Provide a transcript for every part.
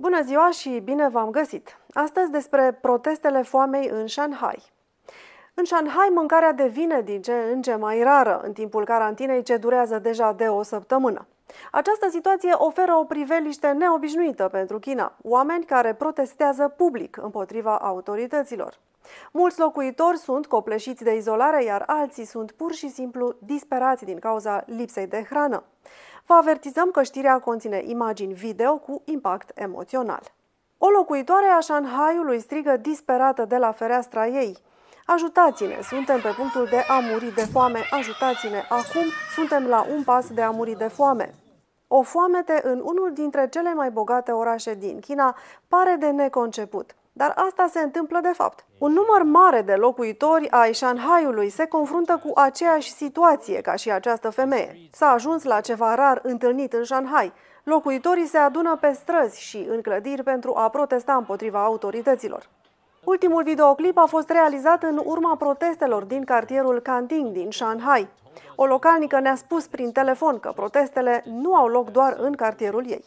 Bună ziua și bine v-am găsit! Astăzi despre protestele foamei în Shanghai. În Shanghai, mâncarea devine din ce în ce mai rară în timpul carantinei ce durează deja de o săptămână. Această situație oferă o priveliște neobișnuită pentru China, oameni care protestează public împotriva autorităților. Mulți locuitori sunt copleșiți de izolare, iar alții sunt pur și simplu disperați din cauza lipsei de hrană. Vă avertizăm că știrea conține imagini video cu impact emoțional. O locuitoare a Shanghaiului strigă disperată de la fereastra ei. Ajutați-ne, suntem pe punctul de a muri de foame, ajutați-ne, acum suntem la un pas de a muri de foame. O foamete în unul dintre cele mai bogate orașe din China pare de neconceput. Dar asta se întâmplă de fapt. Un număr mare de locuitori ai Shanghaiului se confruntă cu aceeași situație ca și această femeie. S-a ajuns la ceva rar întâlnit în Shanghai. Locuitorii se adună pe străzi și în clădiri pentru a protesta împotriva autorităților. Ultimul videoclip a fost realizat în urma protestelor din cartierul Canting din Shanghai. O localnică ne-a spus prin telefon că protestele nu au loc doar în cartierul ei.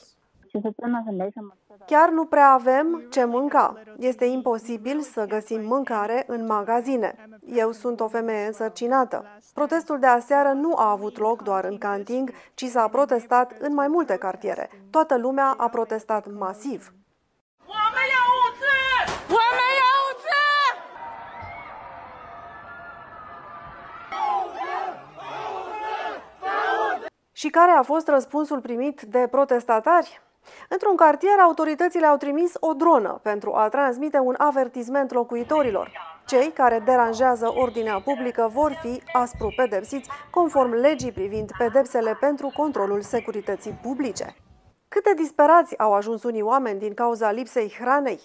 Chiar nu prea avem ce mânca. Este imposibil să găsim mâncare în magazine. Eu sunt o femeie însărcinată. Protestul de aseară nu a avut loc doar în Canting, ci s-a protestat în mai multe cartiere. Toată lumea a protestat masiv. Și care a fost răspunsul primit de protestatari? Într-un cartier, autoritățile au trimis o dronă pentru a transmite un avertisment locuitorilor. Cei care deranjează ordinea publică vor fi aspru pedepsiți conform legii privind pedepsele pentru controlul securității publice. Cât de disperați au ajuns unii oameni din cauza lipsei hranei?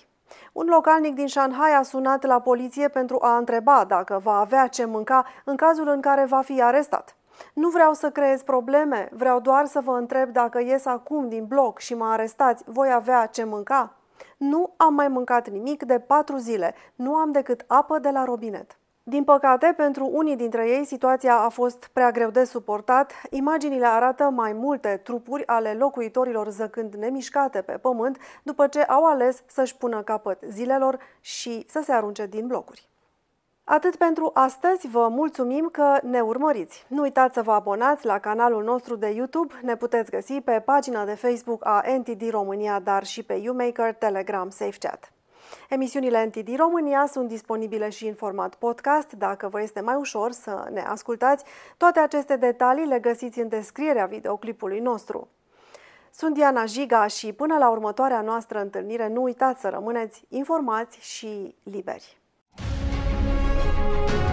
Un localnic din Shanghai a sunat la poliție pentru a întreba dacă va avea ce mânca în cazul în care va fi arestat. Nu vreau să creez probleme, vreau doar să vă întreb dacă ies acum din bloc și mă arestați, voi avea ce mânca? Nu am mai mâncat nimic de patru zile, nu am decât apă de la robinet. Din păcate, pentru unii dintre ei, situația a fost prea greu de suportat. Imaginile arată mai multe trupuri ale locuitorilor zăcând nemișcate pe pământ după ce au ales să-și pună capăt zilelor și să se arunce din blocuri. Atât pentru astăzi, vă mulțumim că ne urmăriți. Nu uitați să vă abonați la canalul nostru de YouTube, ne puteți găsi pe pagina de Facebook a NTD România, dar și pe YouMaker, Telegram, SafeChat. Emisiunile NTD România sunt disponibile și în format podcast, dacă vă este mai ușor să ne ascultați. Toate aceste detalii le găsiți în descrierea videoclipului nostru. Sunt Diana Jiga și până la următoarea noastră întâlnire nu uitați să rămâneți informați și liberi. thank you